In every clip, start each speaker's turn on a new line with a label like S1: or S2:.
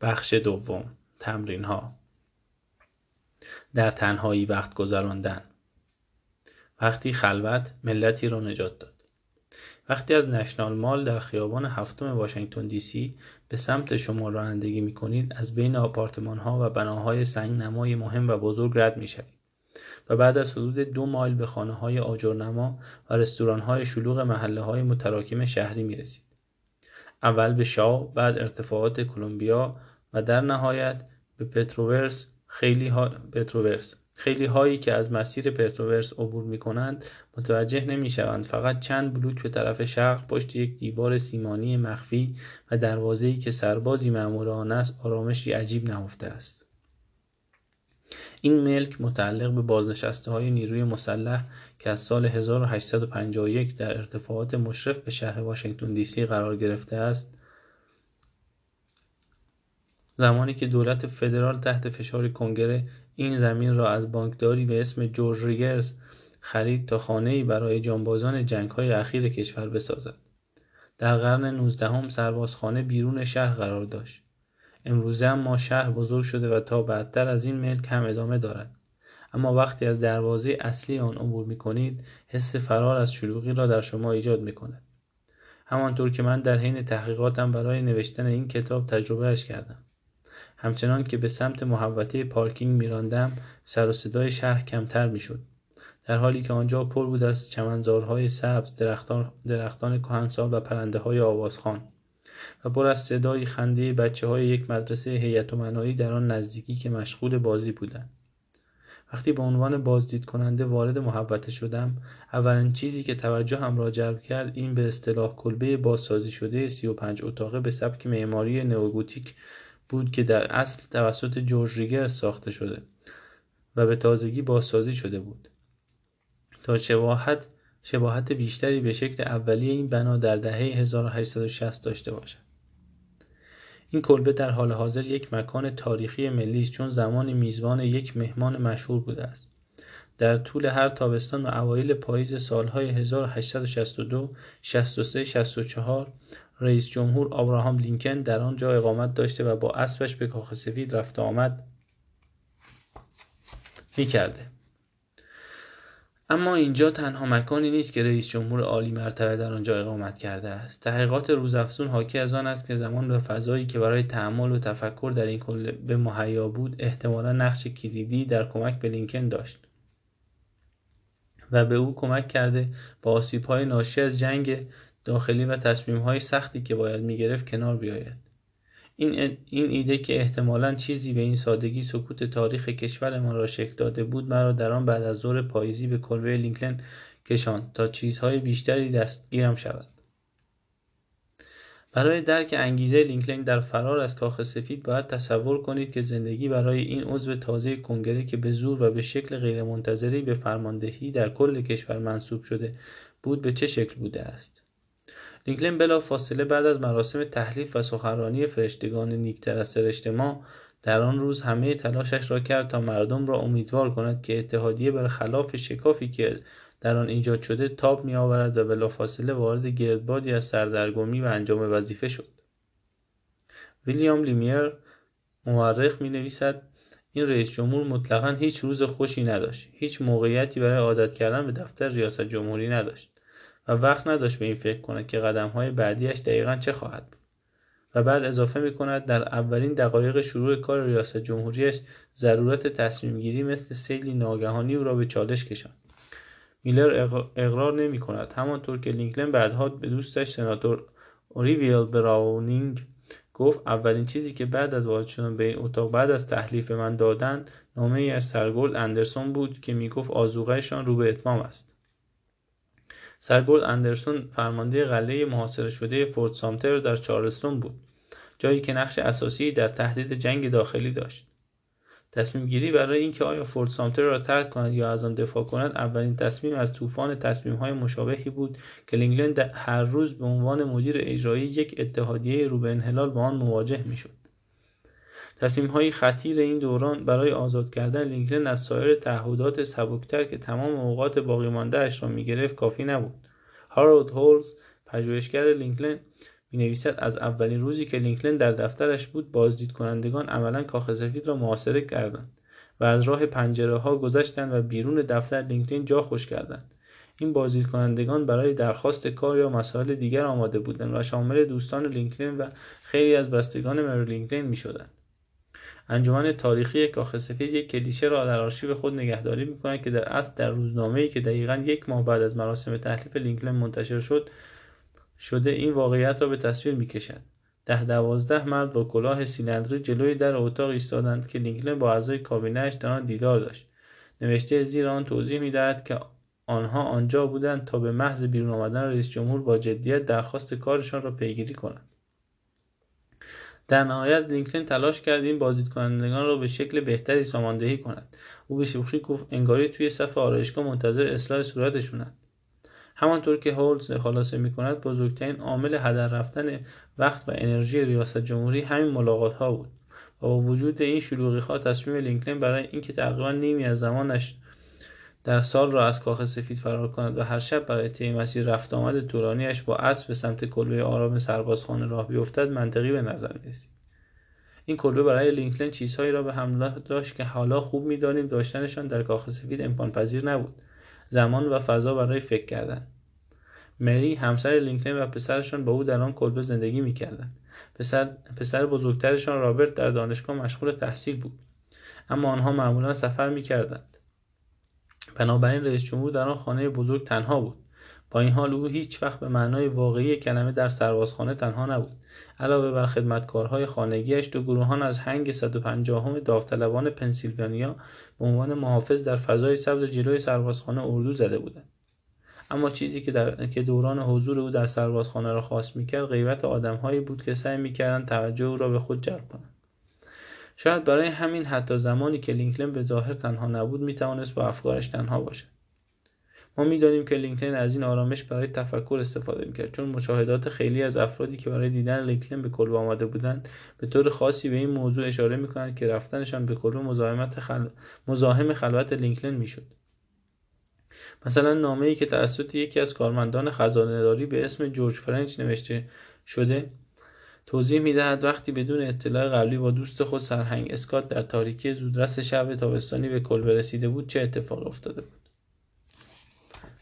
S1: بخش دوم تمرین ها در تنهایی وقت گذراندن. وقتی خلوت ملتی را نجات داد. وقتی از نشنال مال در خیابان هفتم واشنگتن دی سی به سمت شما رانندگی می کنید از بین آپارتمان ها و بناهای سنگ نمای مهم و بزرگ رد می شوید و بعد از حدود دو مایل به خانه های آجرنما و رستوران های شلوغ محله های متراکم شهری می رسید. اول به شاو بعد ارتفاعات کلمبیا و در نهایت به پتروورس خیلی, ها... پتروورس. خیلی هایی که از مسیر پتروورس عبور می کنند متوجه نمی شوند فقط چند بلوک به طرف شرق پشت یک دیوار سیمانی مخفی و دروازه‌ای که سربازی مأمور آن است آرامشی عجیب نهفته است این ملک متعلق به بازنشسته های نیروی مسلح که از سال 1851 در ارتفاعات مشرف به شهر واشنگتن دی سی قرار گرفته است زمانی که دولت فدرال تحت فشار کنگره این زمین را از بانکداری به اسم جورج ریگرز خرید تا خانه‌ای برای جانبازان جنگ‌های اخیر کشور بسازد. در قرن نوزدهم سربازخانه بیرون شهر قرار داشت. امروزه اما شهر بزرگ شده و تا بعدتر از این ملک هم ادامه دارد. اما وقتی از دروازه اصلی آن عبور می کنید حس فرار از شلوغی را در شما ایجاد می کند. همانطور که من در حین تحقیقاتم برای نوشتن این کتاب تجربهش کردم. همچنان که به سمت محوطه پارکینگ میراندم سر و صدای شهر کمتر می‌شد. در حالی که آنجا پر بود از چمنزارهای سبز درختان, درختان کهنسال و پرنده های آوازخان و پر از صدای خنده بچه های یک مدرسه هیئت منایی در آن نزدیکی که مشغول بازی بودند. وقتی به عنوان بازدید کننده وارد محوطه شدم اولین چیزی که توجه هم را جلب کرد این به اصطلاح کلبه بازسازی شده 35 اتاقه به سبک معماری نئوگوتیک بود که در اصل توسط جورج ریگر ساخته شده و به تازگی بازسازی شده بود. تا شباهت شباهت بیشتری به شکل اولیه این بنا در دهه 1860 داشته باشد. این کلبه در حال حاضر یک مکان تاریخی ملی است چون زمانی میزبان یک مهمان مشهور بوده است. در طول هر تابستان و اوایل پاییز سالهای 1862 63 64 رئیس جمهور آبراهام لینکن در آنجا اقامت داشته و با اسبش به کاخ سفید رفت آمد می کرده. اما اینجا تنها مکانی نیست که رئیس جمهور عالی مرتبه در آنجا اقامت کرده است تحقیقات روزافزون حاکی از آن است که زمان و فضایی که برای تحمل و تفکر در این کل به مهیا بود احتمالا نقش کلیدی در کمک به لینکن داشت و به او کمک کرده با آسیب های ناشی از جنگ داخلی و های سختی که باید می‌گرفت کنار بیاید. این, این ایده که احتمالا چیزی به این سادگی سکوت تاریخ کشورمان را شکل داده بود مرا در آن بعد از ظهر پاییزی به کلبه لینکلن کشاند تا چیزهای بیشتری دستگیرم شود. برای درک انگیزه لینکلن در فرار از کاخ سفید باید تصور کنید که زندگی برای این عضو تازه کنگره که به زور و به شکل غیرمنتظری به فرماندهی در کل کشور منصوب شده بود به چه شکل بوده است؟ لینکلن بلا فاصله بعد از مراسم تحلیف و سخنرانی فرشتگان نیکتر از سرشت در آن روز همه تلاشش را کرد تا مردم را امیدوار کند که اتحادیه بر خلاف شکافی که در آن ایجاد شده تاب می آورد و بلافاصله وارد گردبادی از سردرگمی و انجام وظیفه شد. ویلیام لیمیر مورخ می نویسد این رئیس جمهور مطلقا هیچ روز خوشی نداشت هیچ موقعیتی برای عادت کردن به دفتر ریاست جمهوری نداشت. و وقت نداشت به این فکر کند که قدم های بعدیش دقیقا چه خواهد بود. و بعد اضافه می کند در اولین دقایق شروع کار ریاست جمهوریش ضرورت تصمیم گیری مثل سیلی ناگهانی او را به چالش کشاند. میلر اقرار نمی کند همانطور که لینکلن بعدها به دوستش سناتور اوریویل براونینگ گفت اولین چیزی که بعد از وارد شدن به این اتاق بعد از تحلیف به من دادن نامه ای از سرگرد اندرسون بود که می‌گفت آزوغهشان رو به اتمام است. سرگرد اندرسون فرمانده قلعه محاصره شده فورت سامتر در چارلستون بود جایی که نقش اساسی در تهدید جنگ داخلی داشت. تصمیم گیری برای اینکه آیا فورت سامتر را ترک کند یا از آن دفاع کند اولین تصمیم از طوفان تصمیم های مشابهی بود که لینکلن هر روز به عنوان مدیر اجرایی یک اتحادیه رو به انحلال با آن مواجه می‌شد. های خطیر این دوران برای آزاد کردن لینکلن از سایر تعهدات سبکتر که تمام اوقات باقی مانده اش را می‌گرفت کافی نبود هارولد هولزر پژوهشگر لینکلن می نویسد از اولین روزی که لینکلن در دفترش بود بازدید کنندگان عملا کاخ سفید را محاصره کردند و از راه پنجره ها گذشتند و بیرون دفتر لینکلن جا خوش کردند این بازدید کنندگان برای درخواست کار یا مسائل دیگر آماده بودند و شامل دوستان لینکلن و خیلی از بستگان مری لینکلن می شدند. انجمن تاریخی کاخ سفید یک کلیشه را در آرشیو خود نگهداری می‌کند که در اصل در روزنامه‌ای که دقیقا یک ماه بعد از مراسم تحلیف لینکلن منتشر شد شده این واقعیت را به تصویر می‌کشد. ده دوازده مرد با کلاه سیلندری جلوی در اتاق ایستادند که لینکلن با اعضای کابینهاش در آن دیدار داشت. نوشته زیر آن توضیح می‌دهد که آنها آنجا بودند تا به محض بیرون آمدن رئیس جمهور با جدیت درخواست کارشان را پیگیری کنند. در نهایت لینکلن تلاش کرد این بازدید کنندگان را به شکل بهتری ساماندهی کند. او به شوخی گفت انگاری توی صف آرایشگاه منتظر اصلاح صورتشونند. همانطور که هولز خلاصه می کند بزرگترین عامل هدر رفتن وقت و انرژی ریاست جمهوری همین ملاقات ها بود و با وجود این شلوغی ها تصمیم لینکلن برای اینکه تقریبا نیمی از زمانش در سال را از کاخ سفید فرار کند و هر شب برای طی مسیر رفت آمد طولانیاش با اسب به سمت کلبه آرام سربازخانه راه بیفتد منطقی به نظر می‌رسید. این کلبه برای لینکلن چیزهایی را به حمله داشت که حالا خوب می‌دانیم داشتنشان در کاخ سفید امکان پذیر نبود. زمان و فضا برای فکر کردن. مری همسر لینکلن و پسرشان با او در آن کلبه زندگی می‌کردند. پسر, پسر بزرگترشان رابرت در دانشگاه مشغول تحصیل بود. اما آنها معمولا سفر می‌کردند. بنابراین رئیس جمهور در آن خانه بزرگ تنها بود. با این حال او هیچ وقت به معنای واقعی کلمه در سربازخانه تنها نبود. علاوه بر خدمتکارهای خانگیش دو گروهان از هنگ 150 داوطلبان پنسیلوانیا به عنوان محافظ در فضای سبز جلوی سربازخانه اردو زده بودند. اما چیزی که, در... که دوران حضور او در سربازخانه را خاص می‌کرد غیبت آدمهایی بود که سعی می‌کردند توجه او را به خود جلب کنند. شاید برای همین حتی زمانی که لینکلن به ظاهر تنها نبود می‌توانست با افکارش تنها باشد ما می‌دانیم که لینکلن از این آرامش برای تفکر استفاده می‌کرد چون مشاهدات خیلی از افرادی که برای دیدن لینکلن به کلبه آمده بودند به طور خاصی به این موضوع اشاره می‌کنند که رفتنشان به کلبه مزاحمت خل... مزاحم خلوت لینکلن می‌شد. مثلا نامه ای که توسط یکی از کارمندان خزانه به اسم جورج فرنچ نوشته شده توضیح می‌دهد وقتی بدون اطلاع قبلی با دوست خود سرهنگ اسکات در تاریکی زودرس شب تابستانی به کلبه رسیده بود چه اتفاق افتاده بود؟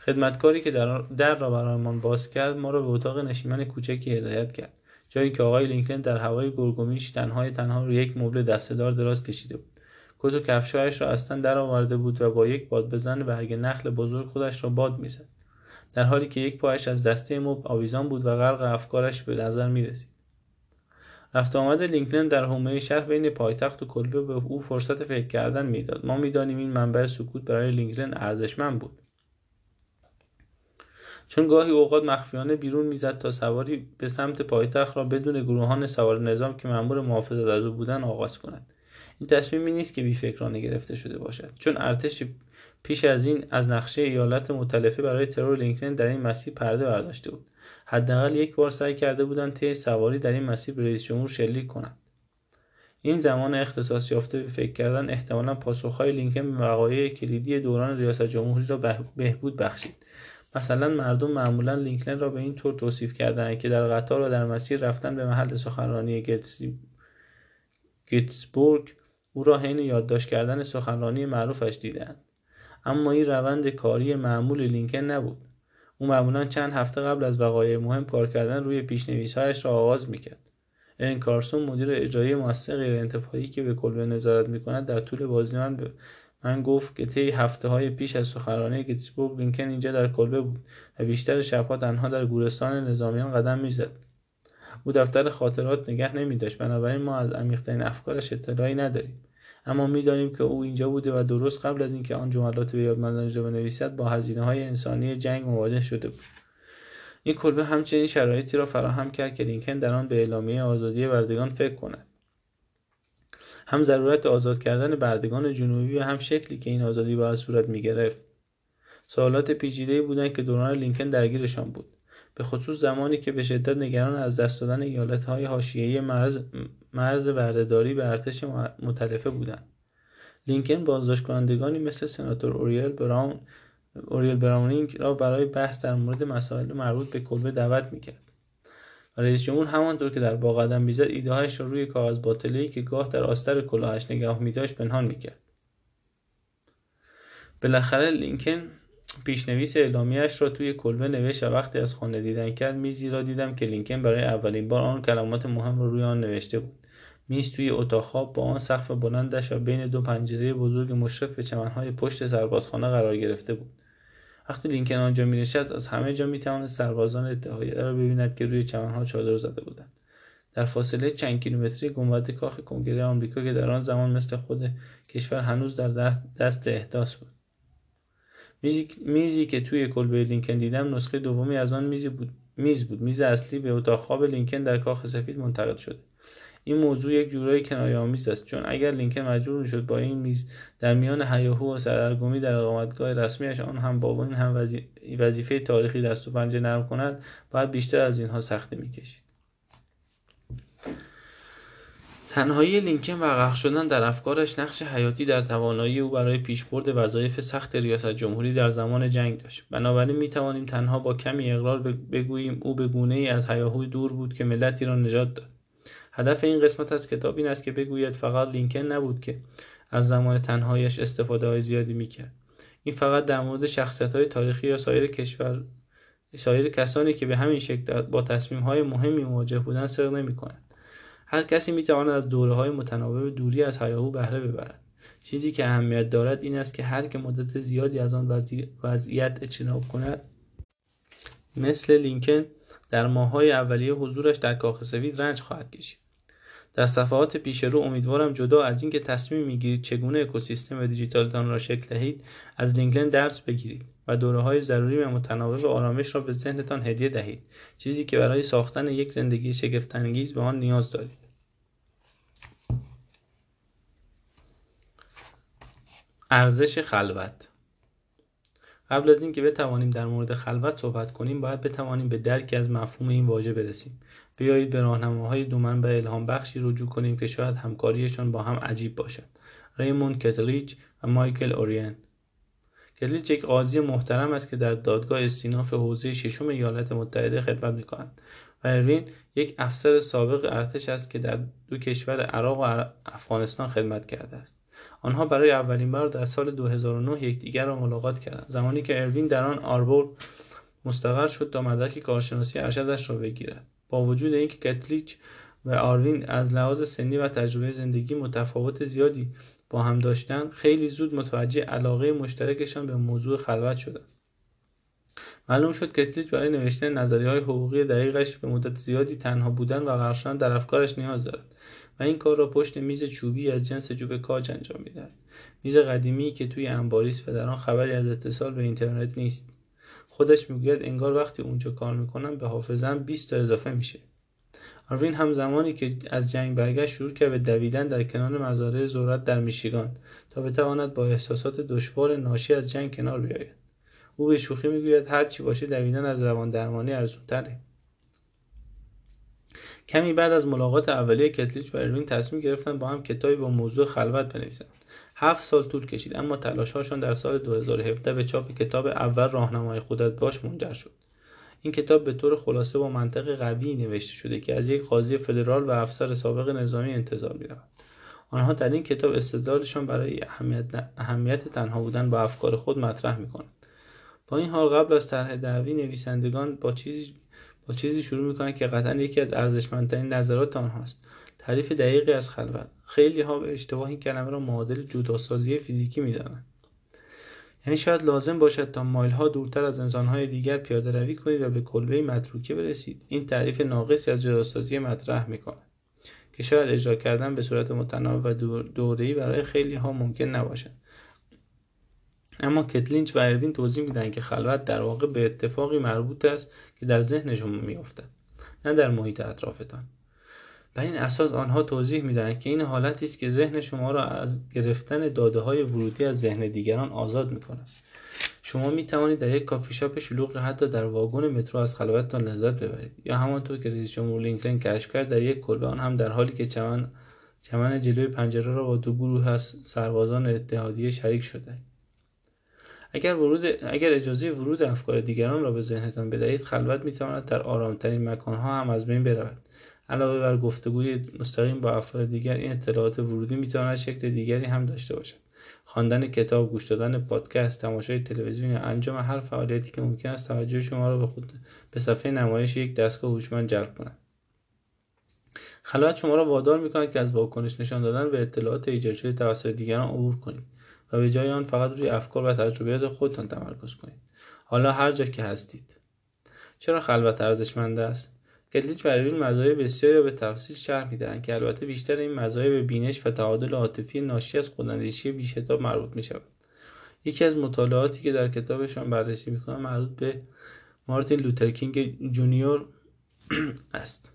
S1: خدمتکاری که در, در را برایمان باز کرد ما را به اتاق نشیمن کوچکی هدایت کرد جایی که آقای لینکلن در هوای گرگومیش تنهای تنها روی یک مبل دستهدار دراز کشیده بود. کت و کفشهایش را تن درآورده بود و با یک باد بزن برگ نخل بزرگ خودش را باد می‌زد. در حالی که یک پایش از دسته مبل آویزان بود و غرق افکارش به نظر می‌رسید. رفت آمد لینکلن در حومه شهر بین پایتخت و کلبه به او فرصت فکر کردن می‌داد. ما می‌دانیم این منبع سکوت برای لینکلن ارزشمند بود. چون گاهی اوقات مخفیانه بیرون می‌زد تا سواری به سمت پایتخت را بدون گروهان سوار نظام که مأمور محافظت از او بودند آغاز کند. این تصمیمی نیست که بیفکرانه گرفته شده باشد. چون ارتش پیش از این از نقشه ایالت متلفه برای ترور لینکلن در این مسیر پرده برداشته بود. حداقل یک بار سعی کرده بودند طی سواری در این مسیر به رئیس جمهور شلیک کنند. این زمان اختصاص یافته به فکر کردن احتمالا پاسخهای لینکن به وقایع کلیدی دوران ریاست جمهوری را بهبود بخشید. مثلا مردم معمولا لینکلن را به این طور توصیف کردند که در قطار و در مسیر رفتن به محل سخنرانی گیتسبورگ او را حین یادداشت کردن سخنرانی معروفش دیدند اما این روند کاری معمول لینکن نبود. او معمولا چند هفته قبل از وقایع مهم کار کردن روی پیشنویسهایش را آغاز می‌کرد. ارین کارسون مدیر اجرایی مؤسسه غیرانتفاعی که به کلبه نظارت می‌کند در طول بازی من به من گفت که طی هفته های پیش از سخنرانی گیتسبورگ لینکن اینجا در کلبه بود و بیشتر شبها تنها در گورستان نظامیان قدم می‌زد. او دفتر خاطرات نگه نمیداشت بنابراین ما از عمیقترین افکارش اطلاعی نداریم. اما می‌دانیم که او اینجا بوده و درست قبل از اینکه آن جملات به یادماندنی را بنویسد با هزینه های انسانی جنگ مواجه شده بود. این کلبه همچنین شرایطی را فراهم کرد که لینکن در آن به اعلامیه آزادی بردگان فکر کند. هم ضرورت آزاد کردن بردگان جنوبی و هم شکلی که این آزادی باید صورت می‌گرفت. سوالات پیچیدهای بودند که دوران لینکن درگیرشان بود. به خصوص زمانی که به شدت نگران از دست دادن ایالتهای حاشیه‌ای مرز مرز بردهداری به ارتش متلفه بودند لینکن بازداشت کنندگانی مثل سناتور اوریل براون اوریل براونینگ را برای بحث در مورد مسائل مربوط به کلبه دعوت می‌کرد. و رئیس جمهور همانطور که در با قدم می‌زد ایدههایش را روی کاغذ باطلی که گاه در آستر کلاهش نگاه میداشت پنهان می‌کرد. بالاخره لینکن پیشنویس اعلامیهاش را توی کلبه نوشت و وقتی از خانه دیدن کرد میزی را دیدم که لینکن برای اولین بار آن کلمات مهم را روی آن نوشته بود. میز توی اتاق خواب با آن سقف بلندش و بین دو پنجره بزرگ مشرف به چمنهای پشت سربازخانه قرار گرفته بود. وقتی لینکن آنجا مینشست از همه جا می‌توانست سربازان اتحادیه را ببیند که روی چمنها چادر زده بودند. در فاصله چند کیلومتری گنبد کاخ کنگره آمریکا که در آن زمان مثل خود کشور هنوز در دست احداث بود. میزی, که توی کلبه لینکن دیدم نسخه دومی از آن میزی بود میز بود. میز اصلی به اتاق خواب لینکن در کاخ سفید منتقل شده. این موضوع یک جورایی کنایه آمیز است. چون اگر لینکن مجبور می‌شد با این میز در میان هیاهو و سردرگمی در اقامتگاه رسمیش آن هم با این هم وظیفه تاریخی دست و پنجه نرم کند باید بیشتر از اینها سختی می‌کشید. تنهایی لینکن و غرق شدن در افکارش نقش حیاتی در توانایی او برای پیشبرد وظایف سخت ریاست جمهوری در زمان جنگ داشت. بنابراین می توانیم تنها با کمی اقرار بگوییم او به گونه ای از هیاهوی دور بود که ملتی را نجات داد. هدف این قسمت از کتاب این است که بگوید فقط لینکن نبود که از زمان تنهایش استفاده های زیادی می‌کرد. این فقط در مورد شخصیت های تاریخی یا سایر کشور سایر کسانی که به همین شکل با تصمیم های مهمی مواجه بودن صدق نمی هر کسی می تواند از دوره های متناوب دوری از هیاهو بهره ببرد. چیزی که اهمیت دارد این است که هر که مدت زیادی از آن وضعیت اجتناب کند مثل لینکن در ماههای اولیه حضورش در کاخ سفید رنج خواهد کشید. در صفحات پیش رو امیدوارم جدا از اینکه تصمیم می‌گیرید چگونه اکوسیستم دیجیتالتان را شکل دهید از لینکن درس بگیرید و دوره های ضروری و متناوب آرامش را به ذهنتان هدیه دهید چیزی که برای ساختن یک زندگی شگفتانگیز به آن نیاز دارید. ارزش خلوت قبل از اینکه بتوانیم در مورد خلوت صحبت کنیم باید بتوانیم به درکی از مفهوم این واژه برسیم. بیایید به راهنماهای دو منبع الهام بخشی رجوع کنیم که شاید همکاریشان با هم عجیب باشد ریموند کتلیچ و مایکل اورین. کتلیچ یک قاضی محترم است که در دادگاه استیناف حوزه ششم ایالات متحده خدمت می‌کند. و اروین یک افسر سابق ارتش است که در دو کشور عراق و افغانستان خدمت کرده است. آنها برای اولین بار در سال 2009 یکدیگر را ملاقات کردند. زمانی که اروین در آن آربور مستقر شد تا مدرک کارشناسی ارشدش را بگیرد. با وجود اینکه کتلیچ و آروین از لحاظ سنی و تجربه زندگی متفاوت زیادی با هم داشتند خیلی زود متوجه علاقه مشترکشان به موضوع خلوت شدند. معلوم شد کتلیچ برای نوشتن نظریه های حقوقی دقیقش به مدت زیادی تنها بودن و غرق در افکارش نیاز دارد. و این کار را پشت میز چوبی از جنس جوب کاج انجام می‌دهد. میز قدیمی که توی انباریست و در آن خبری از اتصال به اینترنت نیست. خودش می‌گوید انگار وقتی اونجا کار می‌کنم به حافظم 20 تا اضافه میشه. آروین هم زمانی که از جنگ برگشت شروع کرد به دویدن در کنار مزارع ذرت در میشیگان تا بتواند با احساسات دشوار ناشی از جنگ کنار بیاید. او به شوخی می‌گوید هر چی باشه دویدن از روان درمانی ارزونتره. کمی بعد از ملاقات اولیه کتلیچ و اروین تصمیم گرفتن با هم کتابی با موضوع خلوت بنویسند. هفت سال طول کشید اما تلاشهاشان در سال 2017 به چاپ کتاب اول راهنمای خودت باش منجر شد. این کتاب به طور خلاصه با منطق قوی نوشته شده که از یک قاضی فدرال و افسر سابق نظامی انتظار می‌رود. آنها در این کتاب استدلالشان برای اهمیت, اهمیت تنها بودن با افکار خود مطرح می‌کنند. با این حال قبل از طرح دعوی نویسندگان با چیزی با چیزی شروع می‌کنند که قطعا یکی از ارزشمندترین نظرات آنهاست. تعریف دقیقی از خلوت. خیلی ها به اشتباه این کلمه را معادل جداسازی فیزیکی می‌دانند. یعنی شاید لازم باشد تا مایل ها دورتر از انسانهای دیگر پیاده روی کنید و به کلبه متروکه برسید. این تعریف ناقصی از جداسازی مطرح می‌کند که شاید اجرا کردن به صورت متناوب و دوره‌ای برای خیلی ها ممکن نباشد. اما کتلینچ و اروین توضیح میدن که خلوت در واقع به اتفاقی مربوط است که در ذهن شما میافتد نه در محیط اطرافتان. بر این اساس آنها توضیح می‌دهند که این حالتی است که ذهن شما را از گرفتن داده های ورودی از ذهن دیگران آزاد می‌کند. شما می توانید در یک کافی شاپ شلوغ حتی در واگن مترو از خلوتتان لذت ببرید یا همانطور که رئیس جمهور لینکلن کشف کرد در یک کلبه آن هم در حالی که چمن چمن جلوی پنجره را با دو گروه از سربازان اتحادیه شریک شده اگر, ورود، اگر اجازه ورود افکار دیگران را به ذهنتان بدهید خلوت می‌تواند در آرامترین مکانها هم از بین برود. علاوه بر گفتگوی مستقیم با افراد دیگر این اطلاعات ورودی می‌تواند شکل دیگری هم داشته باشد. خواندن کتاب گوش دادن پادکست تماشای تلویزیون یا انجام هر فعالیتی که ممکن است توجه شما را به خود به صفحه نمایش یک دستگاه هوشمند جلب کند. خلوت شما را وادار می‌کند که از واکنش نشان دادن به اطلاعات ایجاد شده توسط دیگران عبور کنید. و به جای آن فقط روی افکار و تجربیات خودتان تمرکز کنید. حالا هر جا که هستید. چرا خلوت ارزشمند است؟ کتلج و اروین مزایای بسیاری را به تفصیل شرح می‌دهند که البته بیشتر این مزایا به بینش و تعادل عاطفی ناشی از خوداندیشی بی‌شتاب مربوط می‌شود. یکی از مطالعاتی که در کتابشان بررسی می‌کنن مربوط به مارتین لوترکینگ جونیور است.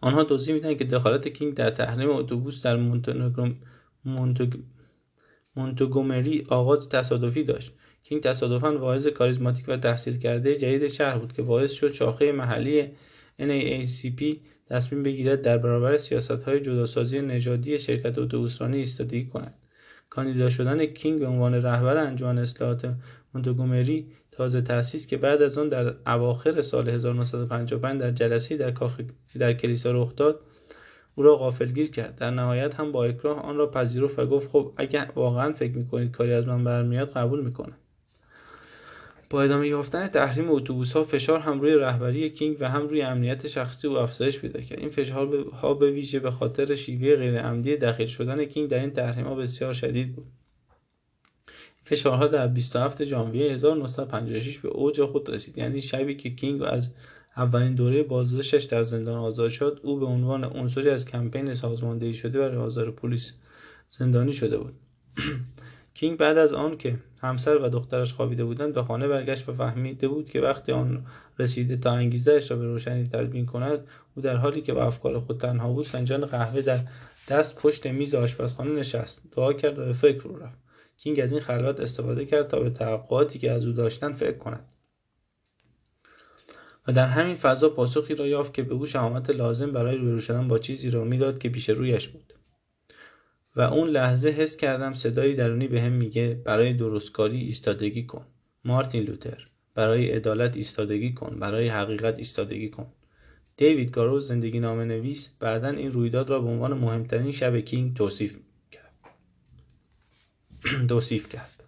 S1: آنها توضیح می‌دهند که دخالت کینگ در تحریم اتوبوس در مونتگومری آغاز تصادفی داشت کینگ تصادفا واعظ کاریزماتیک و تحصیل کرده جدید شهر بود که باعث شد شاخه محلی NAACP تصمیم بگیرد در برابر های جداسازی نژادی شرکت اتوبوسرانی ایستادگی کند. کاندیدا شدن کینگ به عنوان رهبر انجمن اصلاحات مونتگومری تازه تأسیس که بعد از آن در اواخر سال 1955 در جلسه در, در کلیسا رخ داد او را غافلگیر کرد. در نهایت هم با اکراه آن را پذیرفت و گفت خب اگر واقعا فکر می‌کنید کاری از من برمیاد قبول می‌کنم. با ادامه یافتن تحریم اتوبوس ها فشار هم روی رهبری کینگ و هم روی امنیت شخصی او افزایش پیدا کرد. این فشارها به ویژه به خاطر شیوه غیرعمدی دخیل شدن کینگ در این تحریم ها بسیار شدید بود. فشارها در 27 ژانویه 1956 به اوج خود رسید. یعنی شبی که کینگ از اولین دوره بازداشتش در زندان آزاد شد. او به عنوان عنصری از کمپین سازماندهی شده برای آزار پلیس زندانی شده بود. کینگ بعد از آن که همسر و دخترش خوابیده بودند به خانه برگشت و فهمیده بود که وقتی آن رسیده تا انگیزهش را به روشنی تلبین کند او در حالی که با افکار خود تنها بود فنجان قهوه در دست پشت میز آشپزخانه نشست. دعا کرد و به فکر رو رفت. کینگ از این خلوت استفاده کرد تا به توقعاتی که از او داشتند فکر کند. و در همین فضا پاسخی را یافت که به او شهامت لازم برای روبرو شدن با چیزی را می‌داد که پیش رویش بود. و اون لحظه حس کردم صدایی درونی به هم میگه برای درستکاری ایستادگی کن. مارتین لوتر برای عدالت ایستادگی کن. برای حقیقت ایستادگی کن. دیوید گارو زندگی نامه نویس بعدا این رویداد را به عنوان مهمترین شب کینگ توصیف کرد. توصیف کرد.